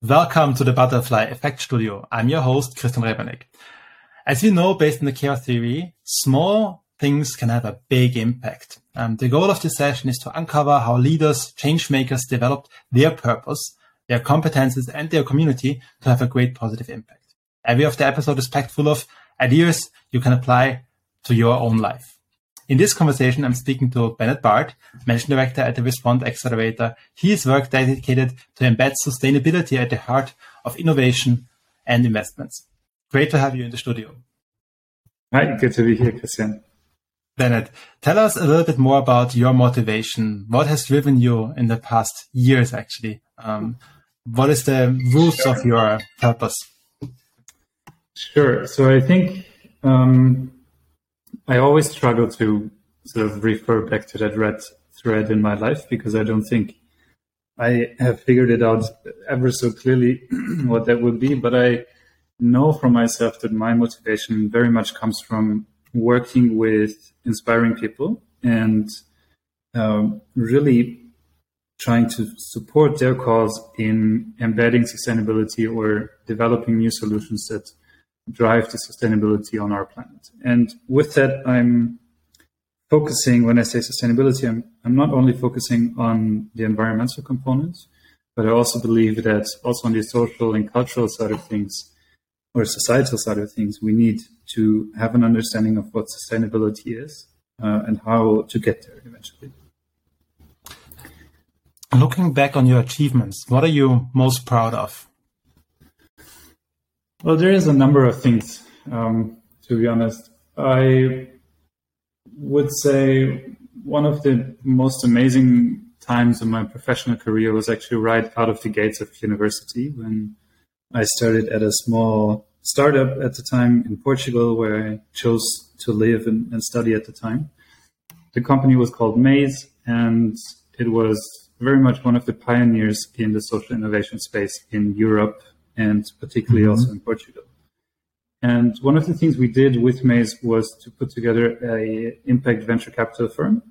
Welcome to the Butterfly Effect Studio. I'm your host, Christian Rebernik. As you know, based on the chaos theory, small things can have a big impact. Um, the goal of this session is to uncover how leaders, change makers developed their purpose, their competences, and their community to have a great positive impact. Every of the episode is packed full of ideas you can apply to your own life. In this conversation, I'm speaking to Bennet Barth, Managing Director at the Respond Accelerator. His work dedicated to embed sustainability at the heart of innovation and investments. Great to have you in the studio. Hi, good to be here, Christian. Bennet, tell us a little bit more about your motivation. What has driven you in the past years, actually? Um, what is the roots sure. of your purpose? Sure. So I think um, I always struggle to sort of refer back to that red thread in my life because I don't think I have figured it out ever so clearly what that would be. But I know for myself that my motivation very much comes from working with inspiring people and um, really trying to support their cause in embedding sustainability or developing new solutions that drive the sustainability on our planet. And with that, I'm focusing, when I say sustainability, I'm, I'm not only focusing on the environmental components, but I also believe that also on the social and cultural side of things, or societal side of things, we need to have an understanding of what sustainability is uh, and how to get there eventually. Looking back on your achievements, what are you most proud of? Well, there is a number of things, um, to be honest. I would say one of the most amazing times of my professional career was actually right out of the gates of university when I started at a small startup at the time in Portugal where I chose to live and, and study at the time. The company was called Maze and it was very much one of the pioneers in the social innovation space in Europe and particularly mm-hmm. also in Portugal. And one of the things we did with Maze was to put together a impact venture capital firm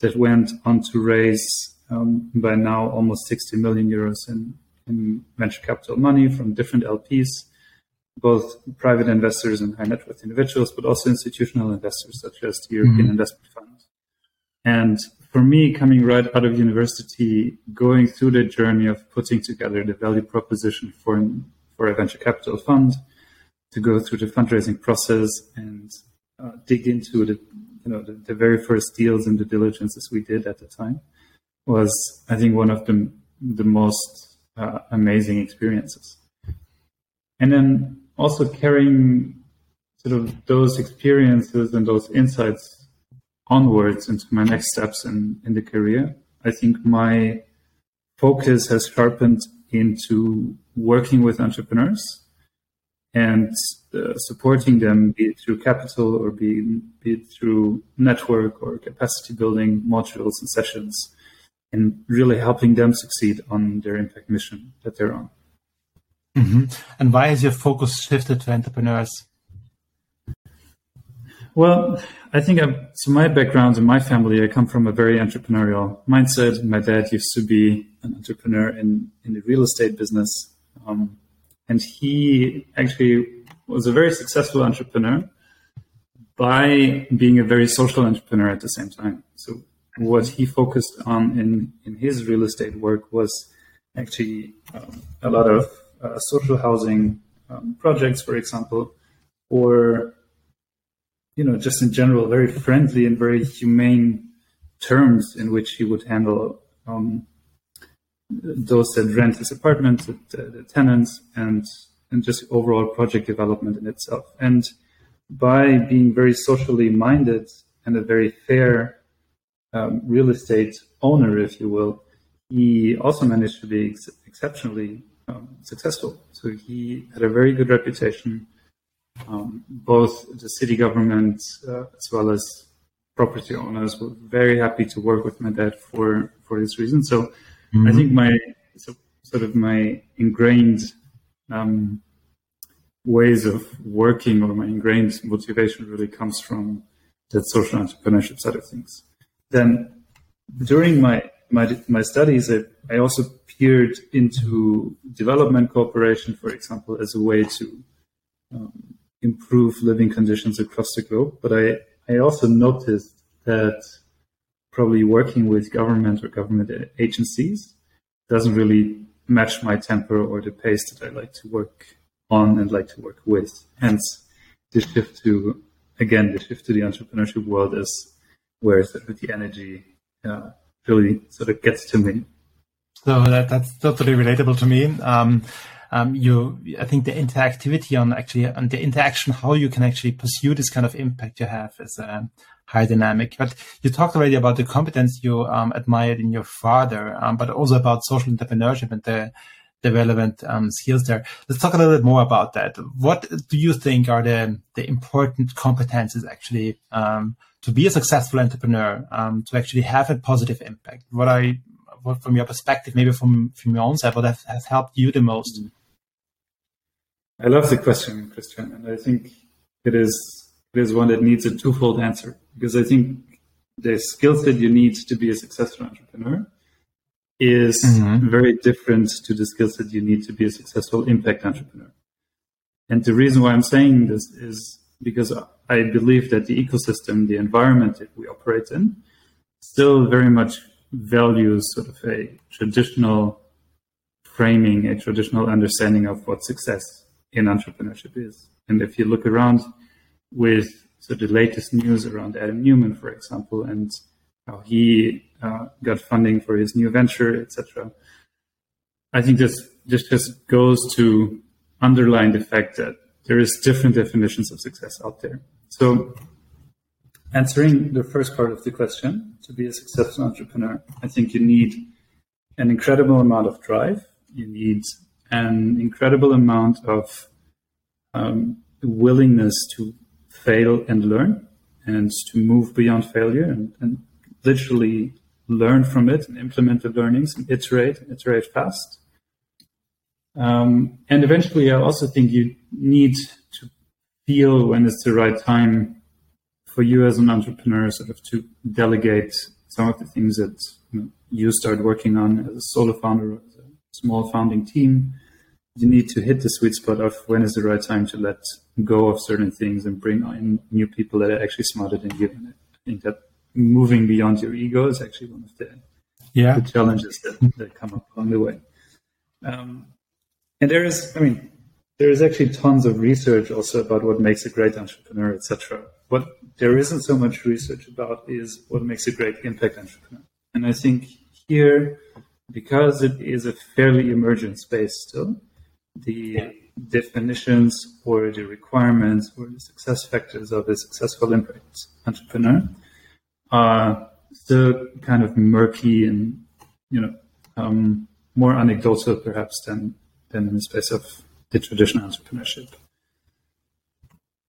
that went on to raise um, by now almost 60 million euros in, in venture capital money from different LPs, both private investors and high net worth individuals, but also institutional investors such as the European mm-hmm. Investment Fund. And for me, coming right out of university, going through the journey of putting together the value proposition for for a venture capital fund to go through the fundraising process and uh, dig into the you know the, the, very first deals and the diligences we did at the time was I think one of the the most uh, amazing experiences. And then also carrying sort of those experiences and those insights onwards into my next steps in, in the career. I think my focus has sharpened into working with entrepreneurs and uh, supporting them, be it through capital or be, be it through network or capacity building modules and sessions, and really helping them succeed on their impact mission that they're on. Mm-hmm. And why has your focus shifted to entrepreneurs? Well, I think I've, so my background in my family, I come from a very entrepreneurial mindset. My dad used to be an entrepreneur in, in the real estate business. Um, and he actually was a very successful entrepreneur by being a very social entrepreneur at the same time. So what he focused on in, in his real estate work was actually um, a lot of uh, social housing um, projects, for example, or you know, just in general, very friendly and very humane terms in which he would handle um, those that rent his apartment, the, the, tenants, and and just overall project development in itself. And by being very socially minded and a very fair um, real estate owner, if you will, he also managed to be ex- exceptionally um, successful. So he had a very good reputation um, both the city government uh, as well as property owners were very happy to work with my dad for for this reason. So mm-hmm. I think my so, sort of my ingrained um, ways of working or my ingrained motivation really comes from that social entrepreneurship side of things. Then during my my my studies, I, I also peered into development cooperation, for example, as a way to um, improve living conditions across the globe. But I, I also noticed that probably working with government or government agencies doesn't really match my temper or the pace that I like to work on and like to work with. Hence, the shift to again the shift to the entrepreneurship world is where sort of the energy uh, really sort of gets to me. So that, that's totally relatable to me. Um, um, you, I think the interactivity on actually on the interaction, how you can actually pursue this kind of impact you have is a high dynamic. But you talked already about the competence you um, admired in your father, um, but also about social entrepreneurship and the the relevant um, skills there. Let's talk a little bit more about that. What do you think are the the important competences actually um, to be a successful entrepreneur, um, to actually have a positive impact? What I, what from your perspective, maybe from from your own side, what has, has helped you the most? I love the question, Christian, and I think it is it is one that needs a twofold answer because I think the skill set you need to be a successful entrepreneur is mm-hmm. very different to the skill set you need to be a successful impact entrepreneur. And the reason why I'm saying this is because I believe that the ecosystem, the environment that we operate in, still very much values sort of a traditional framing, a traditional understanding of what success in entrepreneurship is. And if you look around with so the latest news around Adam Neumann, for example, and how he uh, got funding for his new venture, etc. I think this this just goes to underline the fact that there is different definitions of success out there. So answering the first part of the question, to be a successful entrepreneur, I think you need an incredible amount of drive. You need an incredible amount of um, willingness to fail and learn and to move beyond failure and, and literally learn from it and implement the learnings and iterate, iterate fast. Um, and eventually, I also think you need to feel when it's the right time for you as an entrepreneur, sort of to delegate some of the things that you, know, you start working on as a solo founder, as a small founding team. You need to hit the sweet spot of when is the right time to let go of certain things and bring in new people that are actually smarter than you. And I think that moving beyond your ego is actually one of the, yeah. the challenges that, that come up along the way. Um, and there is, I mean, there is actually tons of research also about what makes a great entrepreneur, etc. What there isn't so much research about is what makes a great impact entrepreneur. And I think here, because it is a fairly emergent space still, the yeah. definitions or the requirements or the success factors of a successful impact entrepreneur are still kind of murky and you know um, more anecdotal perhaps than than in the space of the traditional entrepreneurship.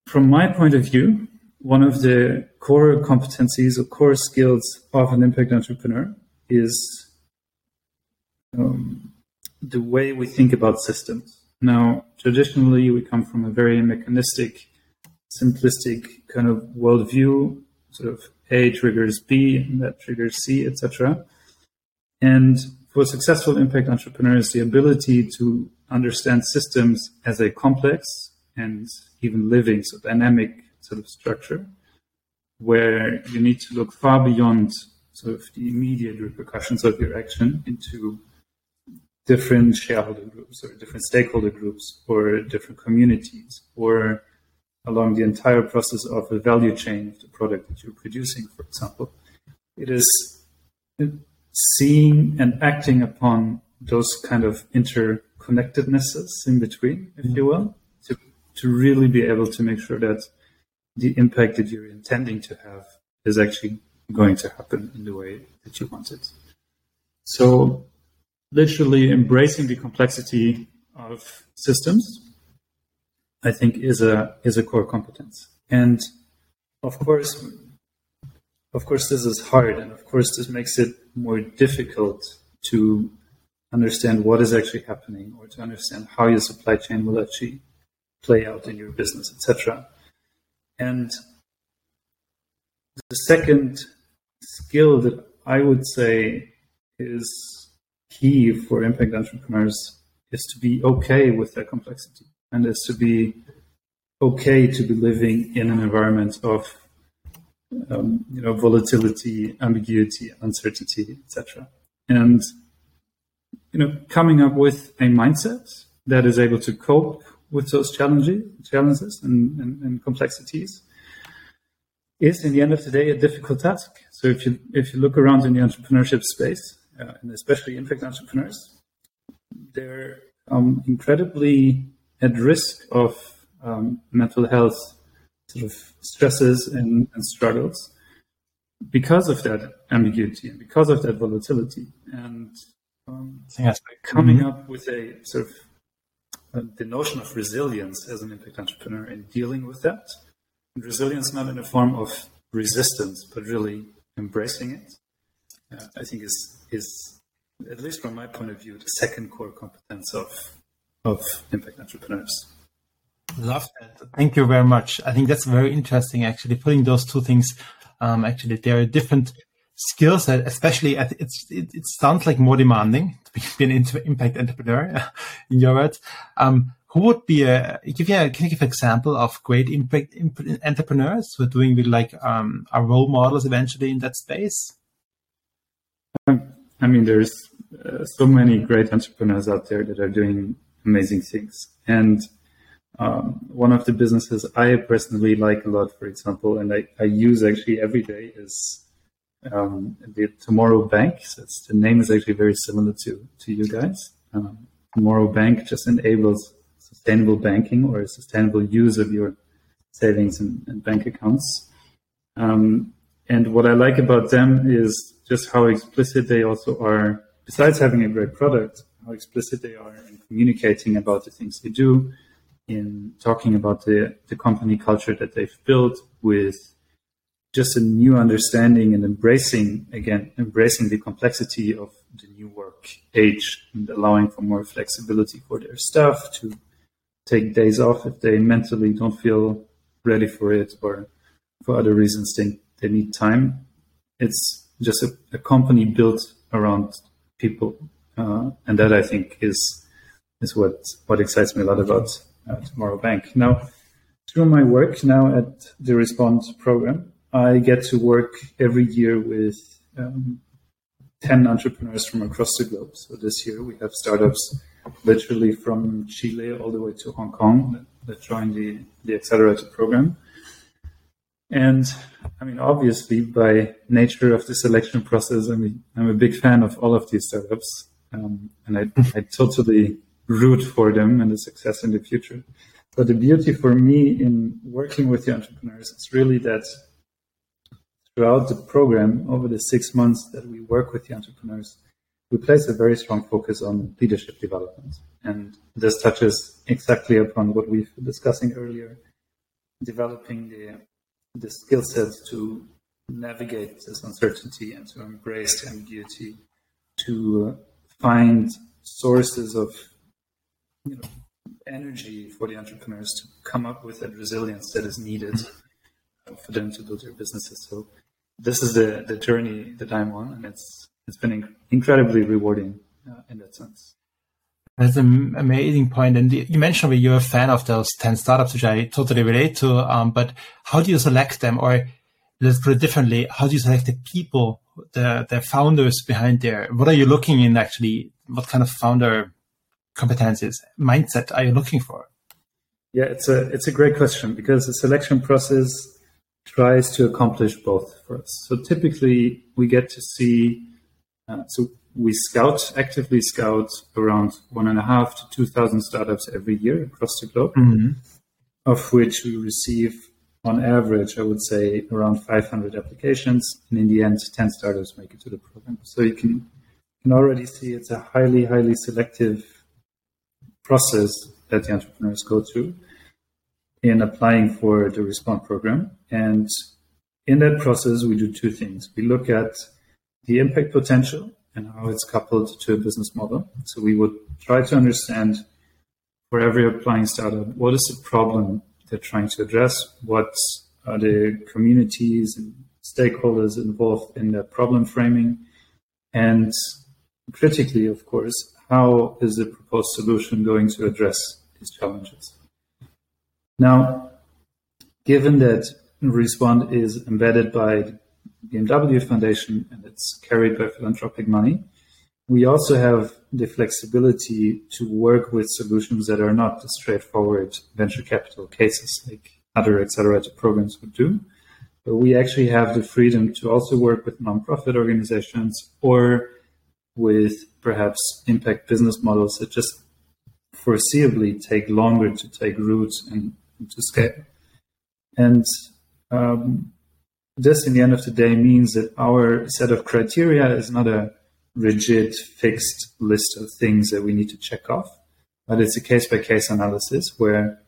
From my point of view, one of the core competencies or core skills of an impact entrepreneur is um, the way we think about systems. Now, traditionally, we come from a very mechanistic, simplistic kind of worldview, sort of a triggers B, and that triggers C, etc. And for successful impact entrepreneurs, the ability to understand systems as a complex and even living, so dynamic sort of structure, where you need to look far beyond sort of the immediate repercussions of your action into different shareholder groups or different stakeholder groups or different communities or along the entire process of the value chain of the product that you're producing, for example. It is seeing and acting upon those kind of interconnectednesses in between, if you mm-hmm. will, to, to really be able to make sure that the impact that you're intending to have is actually going to happen in the way that you want it. So, literally embracing the complexity of systems I think is a is a core competence. And of course, of course, this is hard, and of course, this makes it more difficult to understand what is actually happening, or to understand how your supply chain will actually play out in your business, etc. And the second skill that I would say is key for impact entrepreneurs is to be okay with their complexity and is to be okay to be living in an environment of um, you know volatility, ambiguity, uncertainty, etc. And you know, coming up with a mindset that is able to cope with those challenges, challenges and, and, and complexities is, in the end of the day, a difficult task. So if you if you look around in the entrepreneurship space, uh, and especially impact entrepreneurs, they're um, incredibly at risk of um, mental health sort of stresses and, and, struggles because of that ambiguity and because of that volatility. And um, coming mm-hmm. up with a sort of uh, the notion of resilience as an impact entrepreneur and dealing with that. And resilience not in a form of resistance, but really embracing it. Uh, I think is is at least from my point of view the second core competence of of impact entrepreneurs. Love that. Thank you very much. I think that's very interesting. Actually, putting those two things, um, actually, there are different skill set, especially at, it's, it, it, sounds like more demanding to be an impact entrepreneur in your words. Um, who would be a, give you a, can you give an example of great impact entrepreneurs who are doing with like, um, role models eventually in that space? Um, I mean, there's uh, so many great entrepreneurs out there that are doing amazing things. And um, one of the businesses I personally like a lot, for example, and I, I use actually every day is um, the Tomorrow Bank. So the name is actually very similar to to you guys. Um, Tomorrow Bank just enables sustainable banking or a sustainable use of your savings and, and bank accounts. Um, and what I like about them is just how explicit they also are. Besides having a great product, how explicit they are in communicating about the things they do, in talking about the, the company culture that they've built with just a new understanding and embracing again embracing the complexity of the new work age and allowing for more flexibility for their staff to take days off if they mentally don't feel ready for it or for other reasons they, they need time. It's just a, a company built around people uh, and that i think is is what what excites me a lot about tomorrow bank now through my work now at the respond program I get to work every year with um, 10 entrepreneurs from across the globe. So this year we have startups literally from Chile all the way to Hong Kong that join the, the accelerator program. And I mean, obviously, by nature of the selection process, I mean, I'm a big fan of all of these startups. Um, and I, I totally root for them and the success in the future. But the beauty for me in working with the entrepreneurs is really that throughout the program, over the six months that we work with the entrepreneurs, we place a very strong focus on leadership development. And this touches exactly upon what we've been discussing earlier, developing the, the skill sets to navigate this uncertainty and to embrace the ambiguity, to find sources of you know, energy for the entrepreneurs to come up with that resilience that is needed for them to build their businesses. So this is the, the journey that I'm on, and it's it's been inc- incredibly rewarding uh, in that sense. That's an amazing point. And you mentioned that you're a fan of those 10 startups, which I totally relate to. Um, but how do you select them? Or let's put it differently. How do you select the people, the, the founders behind there? What are you looking in actually? What kind of founder competencies, mindset are you looking for? Yeah, it's a, it's a great question because the selection process tries to accomplish both for us. So typically we get to see, uh, so we scout, actively scout around one and a half to 2,000 startups every year across the globe, mm-hmm. of which we receive on average, I would say around 500 applications. And in the end, 10 startups make it to the program. So you can, can already see it's a highly, highly selective process that the entrepreneurs go through in applying for the Respond program. And in that process, we do two things. We look at the impact potential and how it's coupled to a business model. So we would try to understand for every applying startup, what is the problem they're trying to address? What are the communities and stakeholders involved in that problem framing? And critically, of course, how is the proposed solution going to address these challenges? Now, given that Respond is embedded by the BMW Foundation and it's carried by philanthropic money, we also have the flexibility to work with solutions that are not the straightforward venture capital cases like other accelerator programs would do. But we actually have the freedom to also work with nonprofit organizations or with perhaps impact business models that just foreseeably take longer to take root and, and to scale. And um, this, in the end of the day, means that our set of criteria is not a rigid, fixed list of things that we need to check off, but it's a case by case analysis where,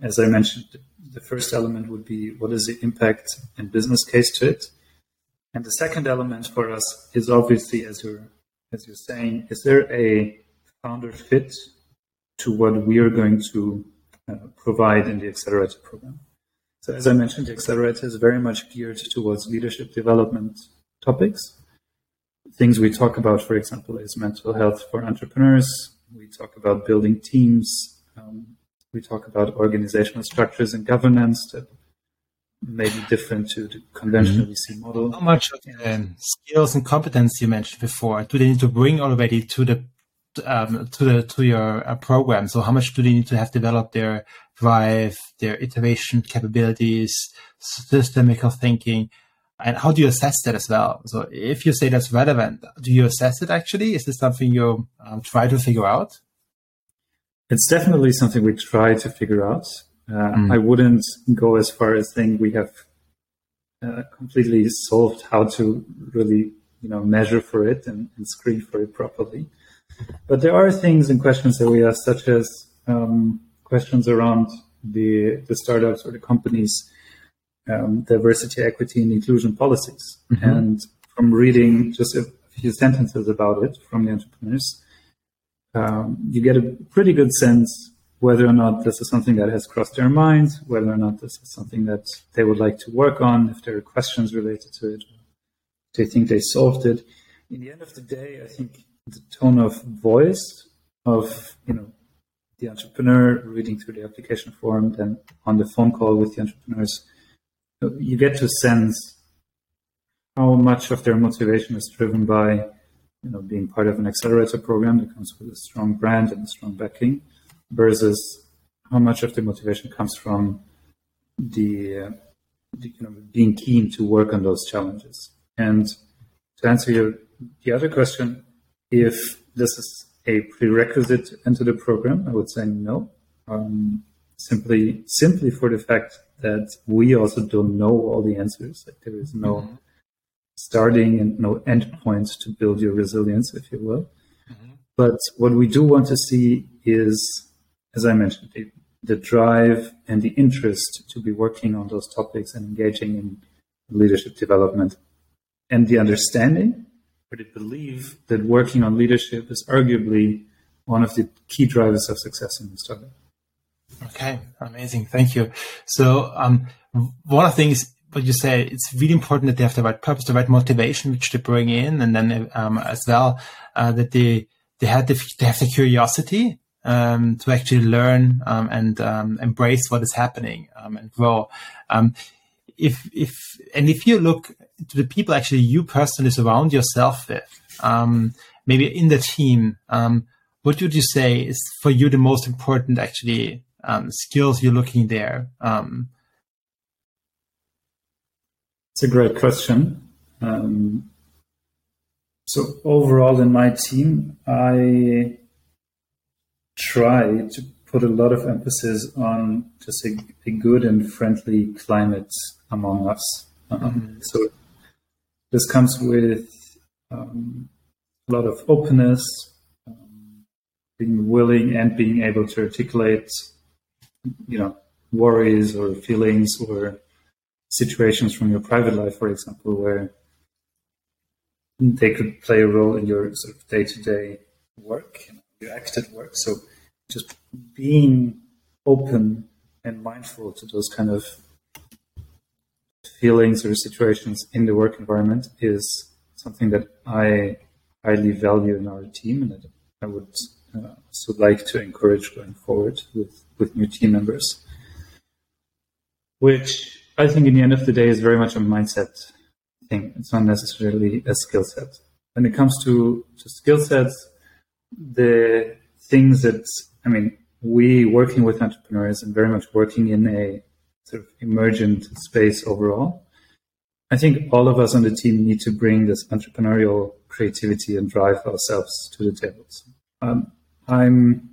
as I mentioned, the first element would be what is the impact and business case to it. And the second element for us is obviously, as you're as you're saying, is there a founder fit to what we are going to uh, provide in the accelerator program? So, as I mentioned, the accelerator is very much geared towards leadership development topics things we talk about, for example, is mental health for entrepreneurs. We talk about building teams. Um, we talk about organizational structures and governance may be different to the conventional mm-hmm. VC model. How much of the skills and competence you mentioned before do they need to bring already to the um, to the to your uh, program? So how much do they need to have developed their drive, their iteration capabilities, systemic thinking? And how do you assess that as well? So if you say that's relevant, do you assess it actually? Is this something you um, try to figure out? It's definitely something we try to figure out. Uh, mm. I wouldn't go as far as saying we have uh, completely solved how to really, you know, measure for it and, and, screen for it properly. But there are things and questions that we ask, such as um, questions around the the startups or the companies um, diversity, equity, and inclusion policies. Mm-hmm. And from reading just a few sentences about it from the entrepreneurs, um, you get a pretty good sense whether or not this is something that has crossed their minds, whether or not this is something that they would like to work on, if there are questions related to it, they think they solved it. In the end of the day, I think the tone of voice of you know the entrepreneur reading through the application form, then on the phone call with the entrepreneurs, you get to sense how much of their motivation is driven by you know being part of an accelerator program that comes with a strong brand and a strong backing versus how much of the motivation comes from the, the, you know being keen to work on those challenges and to answer your the other question if this is a prerequisite into the program i would say no um, simply simply for the fact that we also don't know all the answers. Like there is no mm-hmm. starting and no end points to build your resilience, if you will. Mm-hmm. But what we do want to see is, as I mentioned, the, the drive and the interest to be working on those topics and engaging in leadership development and the understanding or the belief that working on leadership is arguably one of the key drivers of success in the startup. Okay, amazing. Thank you. So, um, one of the things what you say, it's really important that they have the right purpose, the right motivation, which they bring in, and then um, as well uh, that they they have the they have the curiosity um, to actually learn um, and um, embrace what is happening um, and grow. Um, if if and if you look to the people actually you personally surround yourself with, maybe in the team, what would you say is for you the most important actually um, skills you're looking there? Um, it's a great question. Um, so overall in my team, I try to put a lot of emphasis on just a, a good and friendly climate among us. Um. So this comes with um, a lot of openness, um, being willing and being able to articulate you know worries or feelings or situations from your private life, for example, where they could play a role in your sort of day-to-day work, your work. So just being open and mindful to those kind of feelings or situations in the work environment is something that I highly value in our team and that I would uh, also like to encourage going forward with, with new team members. Which I think in the end of the day is very much a mindset thing. It's not necessarily a skill set. When it comes to, to skill sets, the things that, I mean, we working with entrepreneurs and very much working in a sort of emergent space overall. I think all of us on the team need to bring this entrepreneurial creativity and drive ourselves to the tables. Um, I'm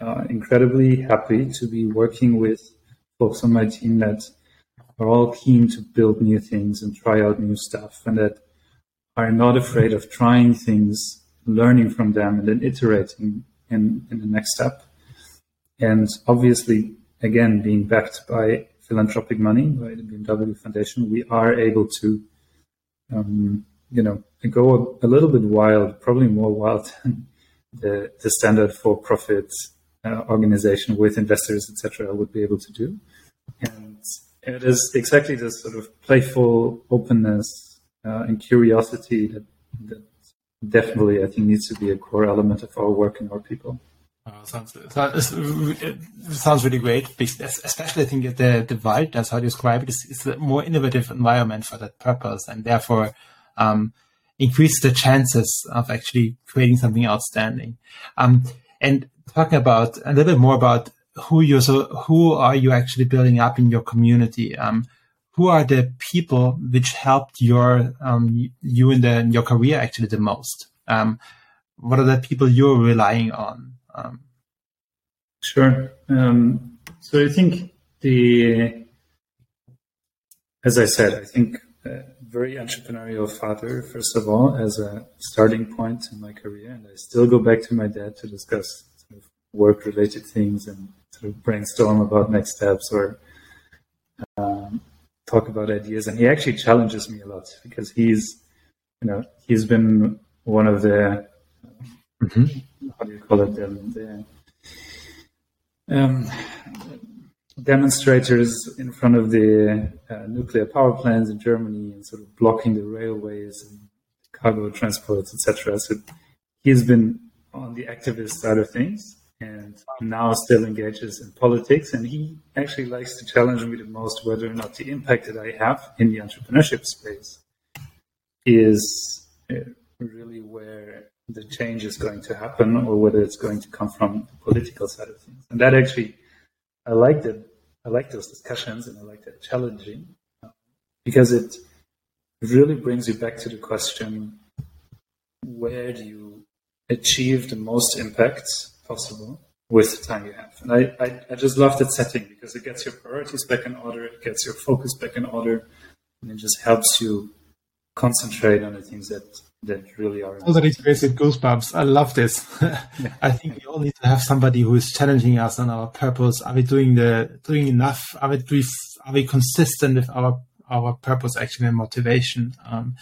uh, incredibly happy to be working with folks on my team that are all keen to build new things and try out new stuff and that are not afraid of trying things, learning from them, and then iterating in, in the next step. And obviously, again, being backed by philanthropic money by the BMW Foundation, we are able to, um, you know, go a, a, little bit wild, probably more wild than the, the standard for-profit uh, organization with investors, etc., would be able to do. And it is exactly this sort of playful openness uh, and curiosity that, that definitely, I think, needs to be a core element of our work and our people. Oh, sounds sounds really great. Especially, I think the the wild, that's how you describe it, is, is a more innovative environment for that purpose, and therefore um, increase the chances of actually creating something outstanding. Um, and talking about a little bit more about who you so who are you actually building up in your community? Um, who are the people which helped your um, you in, the, in your career actually the most? Um, what are the people you're relying on? Um, sure. Um, so I think the, as I said, I think a very entrepreneurial father, first of all, as a starting point in my career. And I still go back to my dad to discuss sort of work related things and sort of brainstorm about next steps or um, talk about ideas. And he actually challenges me a lot because he's, you know, he's been one of the mm-hmm. how do you call it? Um, the um, demonstrators in front of the uh, nuclear power plants in Germany and sort of blocking the railways and cargo transports, etc. So he's been on the activist side of things and now still engages in politics. And he actually likes to challenge me the most whether or not the impact that I have in the entrepreneurship space is uh, really where the change is going to happen or whether it's going to come from the political side of things. And that actually, I like that. I like those discussions and I like that challenging because it really brings you back to the question where do you achieve the most impact possible with the time you have? And I, I, I just love that setting because it gets your priorities back in order, it gets your focus back in order, and it just helps you concentrate on the things that that really are. All that experience with goosebumps. I love this. I think we all need to have somebody who is challenging us on our purpose. Are we doing the doing enough? Are we are we consistent with our our purpose actually and motivation? Um,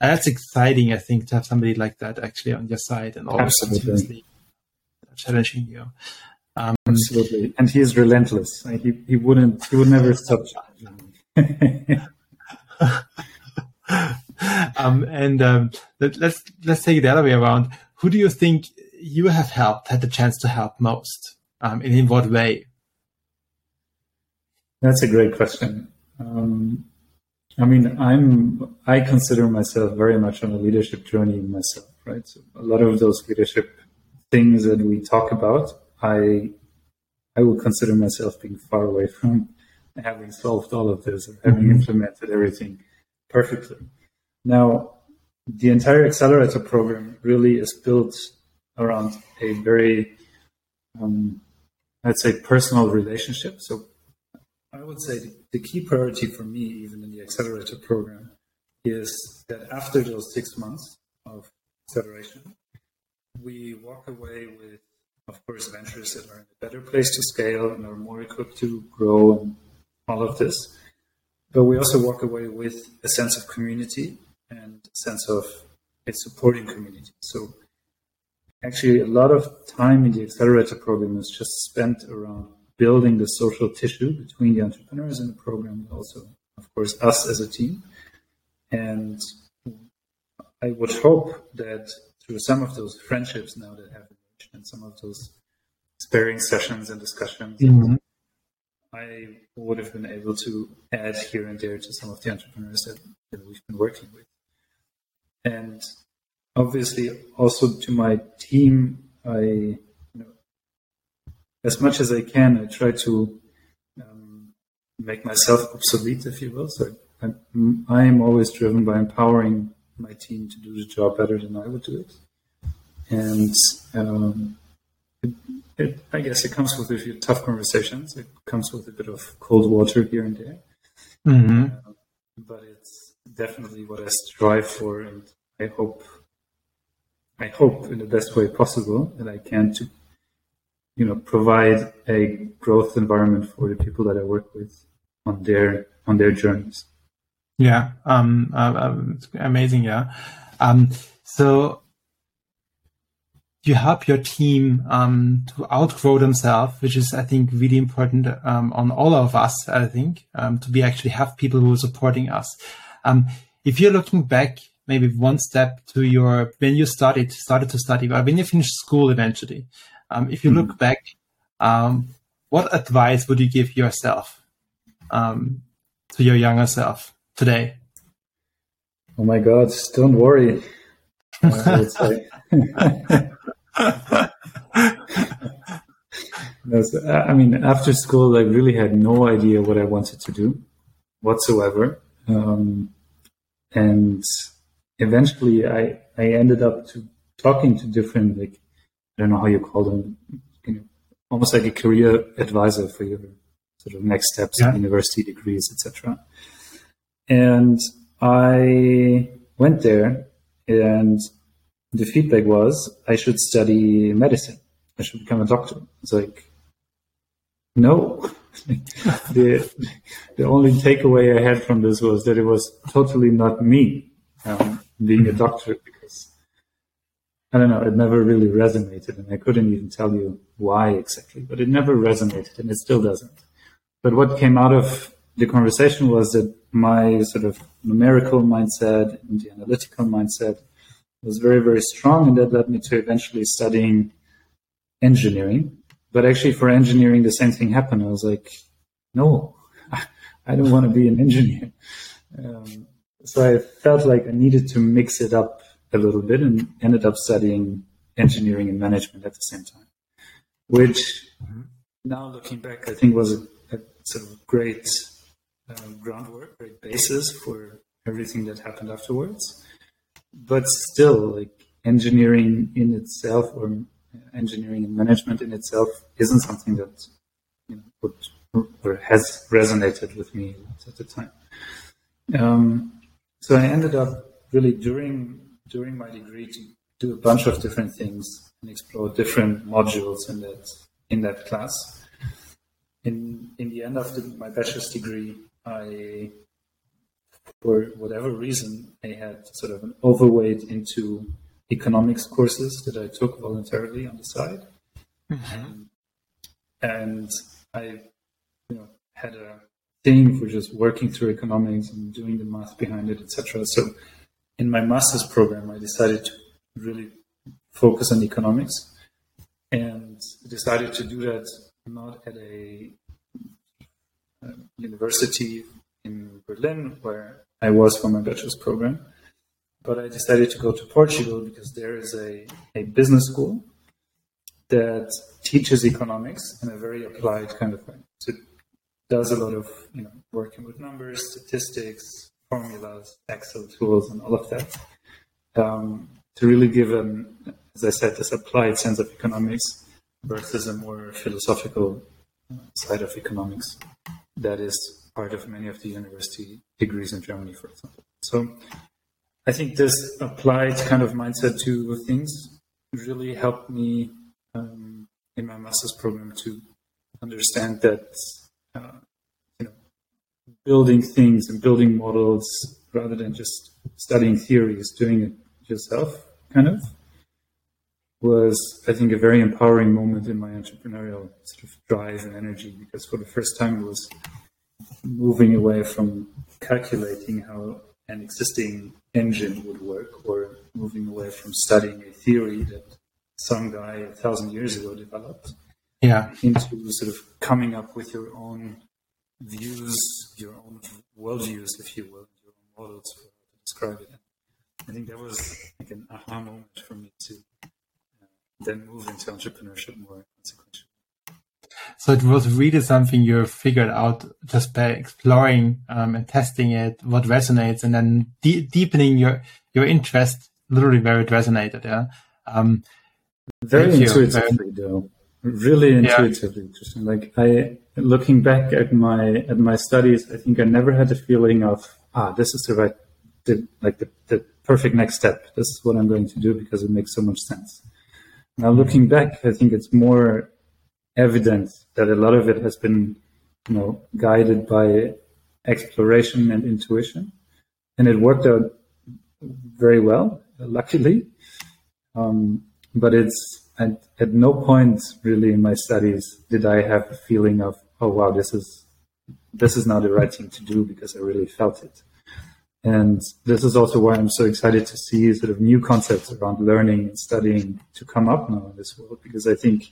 and that's exciting. I think to have somebody like that actually on your side and always continuously challenging you. Um, Absolutely, and he is relentless. He he wouldn't he would never stop challenging. um, and um, let, us let's take it the other way around. Who do you think you have helped, had the chance to help most, um, and in what way? That's a great question. Um, I mean, I'm I consider myself very much on a leadership journey myself, right? So a lot of those leadership things that we talk about, I I would consider myself being far away from having solved all of this or having mm-hmm. implemented everything perfectly. Now, the entire accelerator program really is built around a very, um, I'd say, personal relationship. So I would say the key priority for me, even in the accelerator program, is that after those six months of acceleration, we walk away with, of course, ventures that are in a better place to scale and are more equipped to grow and all of this. But we also walk away with a sense of community and a sense of a supporting community. So actually a lot of time in the accelerator program is just spent around building the social tissue between the entrepreneurs in the program, and also, of course, us as a team. And I would hope that through some of those friendships now that have emerged and some of those sparring sessions and discussions, mm-hmm. I would have been able to add here and there to some of the entrepreneurs that, that we've been working with. And obviously, also to my team, I, you know, as much as I can, I try to um, make myself obsolete, if you will. So I'm, I'm always driven by empowering my team to do the job better than I would do it. And um, it, it, I guess it comes with a few tough conversations. It comes with a bit of cold water here and there. Mm-hmm. Uh, but it's definitely what I strive for, and I hope, I hope in the best way possible that I can to, you know, provide a growth environment for the people that I work with on their on their journeys. Yeah, um, uh, um, amazing. Yeah. Um, so you help your team um, to outgrow themselves, which is, I think, really important um, on all of us. I think um, to be actually have people who are supporting us. Um, if you're looking back, maybe one step to your when you started started to study, or when you finished school eventually. Um, if you mm-hmm. look back, um, what advice would you give yourself to your younger self today? Oh my God! Don't worry. I mean, after school, I really had no idea what I wanted to do whatsoever. Um, and eventually I, I ended up to talking to different, like, I don't know how you call them, you know, almost like a career advisor for your sort of next steps, yeah. university degrees, etc. And I went there and the feedback was I should study medicine. I should become a doctor. It's like, no. the the only takeaway I had from this was that it was totally not me um, being a doctor because I don't know, it never really resonated, and I couldn't even tell you why exactly, but it never resonated, and it still doesn't. But what came out of the conversation was that my sort of numerical mindset and the analytical mindset was very, very strong, and that led me to eventually studying engineering. But actually, for engineering, the same thing happened. I was like, no, I don't want to be an engineer. Um, so I felt like I needed to mix it up a little bit and ended up studying engineering and management at the same time, which mm-hmm. now looking back, I think was a, a sort of great groundwork, great basis for everything that happened afterwards but still, like engineering in itself or engineering and management in itself isn't something that you know would, or has resonated with me at the time. Um, so I ended up really during during my degree to do a bunch of different things and explore different modules in that in that class. In in the end of the, my bachelor's degree, I for whatever reason, I had sort of an overweight into economics courses that I took voluntarily on the side. Mm-hmm. and I, you know, had a thing for just working through economics and doing the math behind it, etc. So, in my master's program, I decided to really focus on economics, and decided to do that not at a, a university in Berlin, where I was for my bachelor's program. But I decided to go to Portugal because there is a, a business school that teaches economics in a very applied kind of way. So it does a lot of you know working with numbers, statistics, formulas, Excel tools, and all of that um, to really give an, as I said, this applied sense of economics versus a more philosophical side of economics that is part of many of the university degrees in Germany, for example. So I think this applied kind of mindset to things really helped me um, in my master's program to understand that uh, you know building things and building models rather than just studying theories, doing it yourself, kind of was I think a very empowering moment in my entrepreneurial sort of drive and energy because for the first time it was moving away from calculating how an existing engine would work or moving away from studying a theory that some guy a thousand years ago developed yeah into sort of coming up with your own views, your own worldviews, if you will, your own models for how to describe it. I think that was like an aha moment for me to then move into entrepreneurship more. So it was really something you figured out just by exploring um, and testing it, what resonates, and then de- deepening your your interest. Literally, where it resonated. Yeah. Um, very intuitively, you. though. Really intuitively, yeah. Like I, looking back at my at my studies, I think I never had a feeling of ah, this is the right, the, like the, the perfect next step. This is what I'm going to do because it makes so much sense. Now looking back, I think it's more evident that a lot of it has been, you know, guided by exploration and intuition, and it worked out very well, luckily. Um, but it's at, at no point really in my studies did I have a feeling of, oh wow, this is this is not the right thing to do because I really felt it. And this is also why I'm so excited to see sort of new concepts around learning and studying to come up now in this world because I think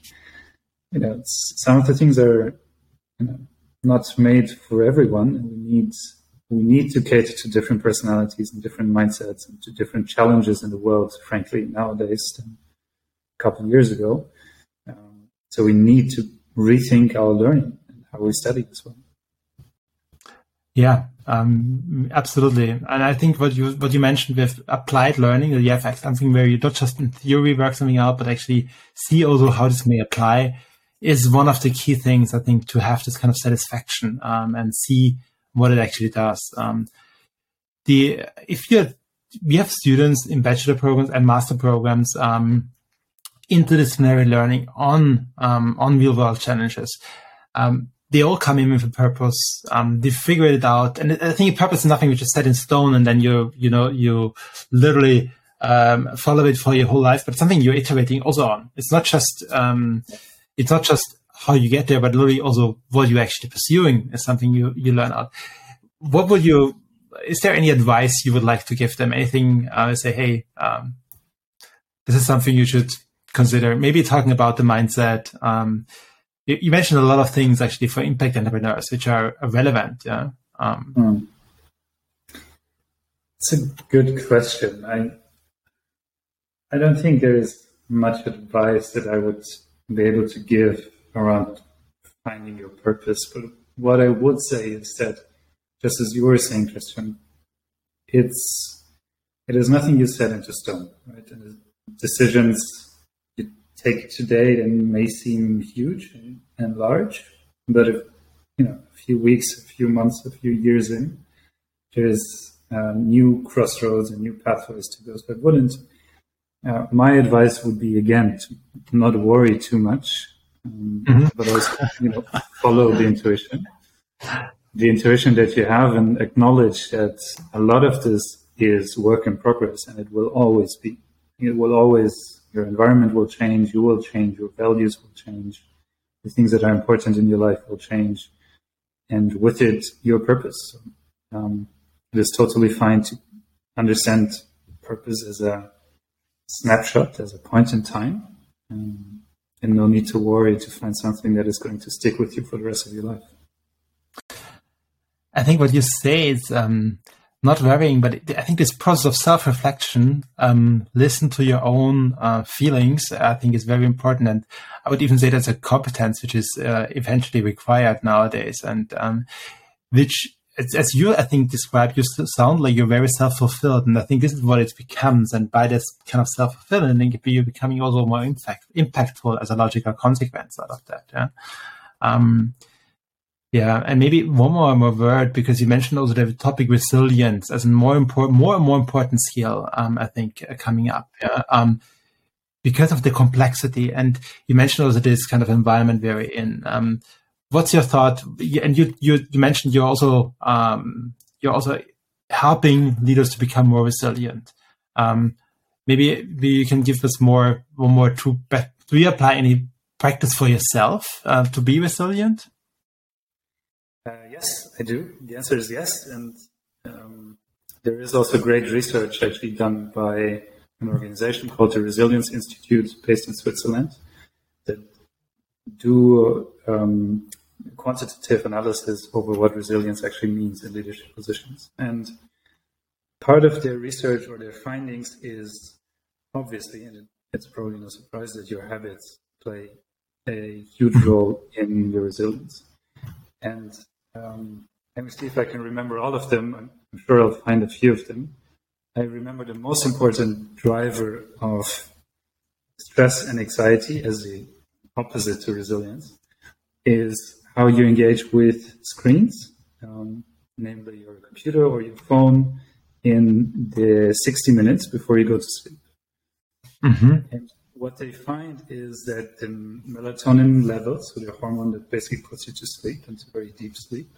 you know some of the things are you know, not made for everyone, and we need we need to cater to different personalities and different mindsets and to different challenges in the world. Frankly, nowadays than a couple of years ago. Um, so we need to rethink our learning and how we study as well. Yeah, um, absolutely. And I think what you what you mentioned with applied learning, that you have something where you not just in theory work something out, but actually see also how this may apply, is one of the key things I think to have this kind of satisfaction um, and see what it actually does. Um, the if you we have students in bachelor programs and master programs um, interdisciplinary learning on um, on real world challenges. Um, they all come in with a purpose. Um, they figure it out, and I think purpose is nothing which is set in stone, and then you you know you literally um, follow it for your whole life, but something you're iterating also on. It's not just um, it's not just how you get there, but literally also what you're actually pursuing is something you you learn out. What would you? Is there any advice you would like to give them? Anything? Uh, say, hey, um, this is something you should consider maybe talking about the mindset. You, you, mentioned a lot of things actually for impact entrepreneurs, which are relevant. Yeah. Um, mm. It's a good question. I I don't think there is much advice that I would be able to give around finding your purpose. But what I would say is that, just as you were saying, Christian, it's it is nothing you set into stone, right? And decisions take today then may seem huge and large, but if, you know, a few weeks, a few months, a few years in, there's uh, new crossroads and new pathways to go. So I wouldn't. Uh, my advice would be again to not worry too much, um, mm-hmm. but also you know follow the intuition, the intuition that you have, and acknowledge that a lot of this is work in progress, and it will always be. It will always your environment will change, you will change, your values will change, the things that are important in your life will change, and with it, your purpose. Um, it is totally fine to understand purpose as a snapshot, as a point in time, um, and no need to worry to find something that is going to stick with you for the rest of your life. I think what you say is um, not worrying, but I think this process of self-reflection, um, listen to your own uh, feelings, I think is very important. And I would even say that's a competence which is uh, eventually required nowadays. And um, which, as, you, I think, describe, you sound like you're very self-fulfilled. And I think this is what it becomes. And by this kind of self fulfilling, you're becoming also more impact, impactful as a logical consequence out of that. Yeah. Um, yeah, and maybe one more more word because you mentioned also the topic resilience as a more important, more and more important skill. Um, I think uh, coming up. Yeah. Um, because of the complexity, and you mentioned also this kind of environment we're in. Um, what's your thought? And you you, you mentioned you're also um, you're also helping leaders to become more resilient. Um, maybe, maybe you can give us more one more true. Do you apply any practice for yourself uh, to be resilient? Uh, yes, I do. The answer is yes. And um, there is also great research actually done by an organization called the Resilience Institute based in Switzerland that do um, quantitative analysis over what resilience actually means in leadership positions. And part of their research or their findings is obviously, and it's probably no surprise that your habits play a huge role in your resilience. And um, let me see if I can remember all of them. I'm sure I'll find a few of them. I remember the most important driver of stress and anxiety as the opposite to resilience is how you engage with screens, um, namely your computer or your phone, in the 60 minutes before you go to sleep. Mm-hmm. And what they find is that the melatonin levels, so the hormone that basically puts you to sleep into very deep sleep,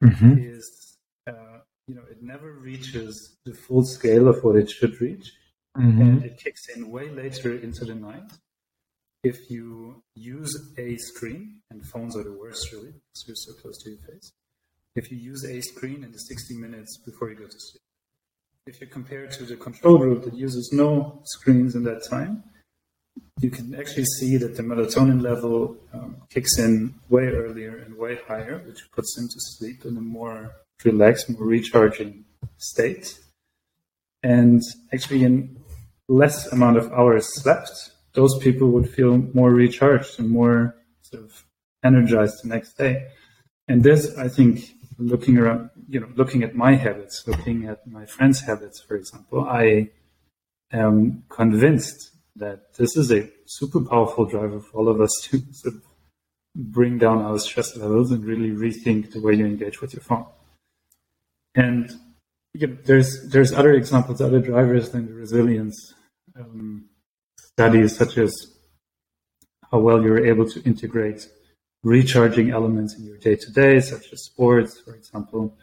mm-hmm. is uh, you know it never reaches the full scale of what it should reach, mm-hmm. and it kicks in way later into the night. If you use a screen, and phones are the worst really, because you're so close to your face. If you use a screen in the 60 minutes before you go to sleep, if you compare to the control group that uses no screens in that time, you can actually see that the melatonin level um, kicks in way earlier and way higher, which puts them to sleep in a more relaxed, more recharging state. And actually, in less amount of hours slept, those people would feel more recharged and more sort of energized the next day. And this, I think, looking around, you know, looking at my habits, looking at my friends' habits, for example, I am convinced that this is a super powerful driver for all of us to sort of bring down our stress levels and really rethink the way you engage with your phone. And there's there's other examples, other drivers than the resilience um, studies, such as how well you're able to integrate recharging elements in your day to day, such as sports, for example.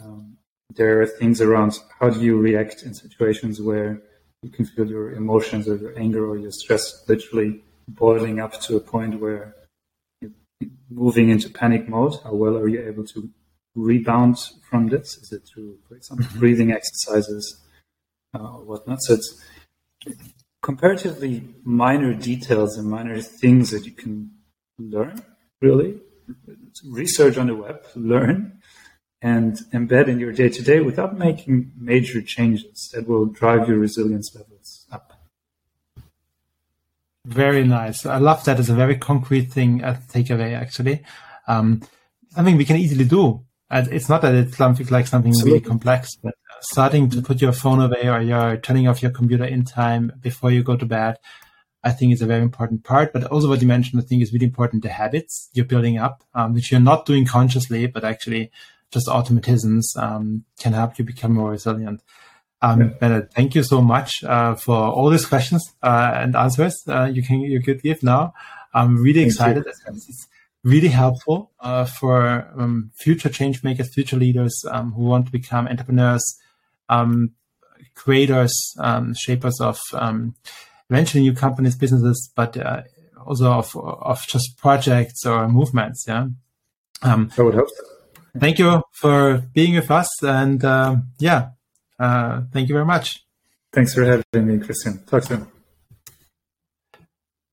Um, there are things around how do you react in situations where you can feel your emotions or your anger or your stress literally boiling up to a point where you're moving into panic mode. How well are you able to rebound from this? Is it through, for example, mm-hmm. breathing exercises uh, or whatnot? So it's comparatively minor details and minor things that you can learn really research on the web, learn, and embed in your day to day without making major changes that will drive your resilience levels up. Very nice. I love that. It's a very concrete thing uh, takeaway, actually. Um, something we can easily do. It's not that it's something like something Absolutely. really complex, but uh, starting to put your phone away or you're turning off your computer in time before you go to bed I think is a very important part. But also what you mentioned, I think is really important, the habits you're building up, um, which you're not doing consciously, but actually just automatisms um, can help you become more resilient. Um, yeah. Thank you so much uh, for all these questions uh, and answers uh, you can you could give now. I'm really thank excited. It's really helpful uh, for um, future change makers, future leaders um, who want to become entrepreneurs, um, creators, um, shapers of eventually new companies, businesses, but uh, also of of just projects or movements. Yeah. Um, I would hope so. Thank you for being with us, and uh, yeah, uh, thank you very much. Thanks for having me, Christian. Talk soon.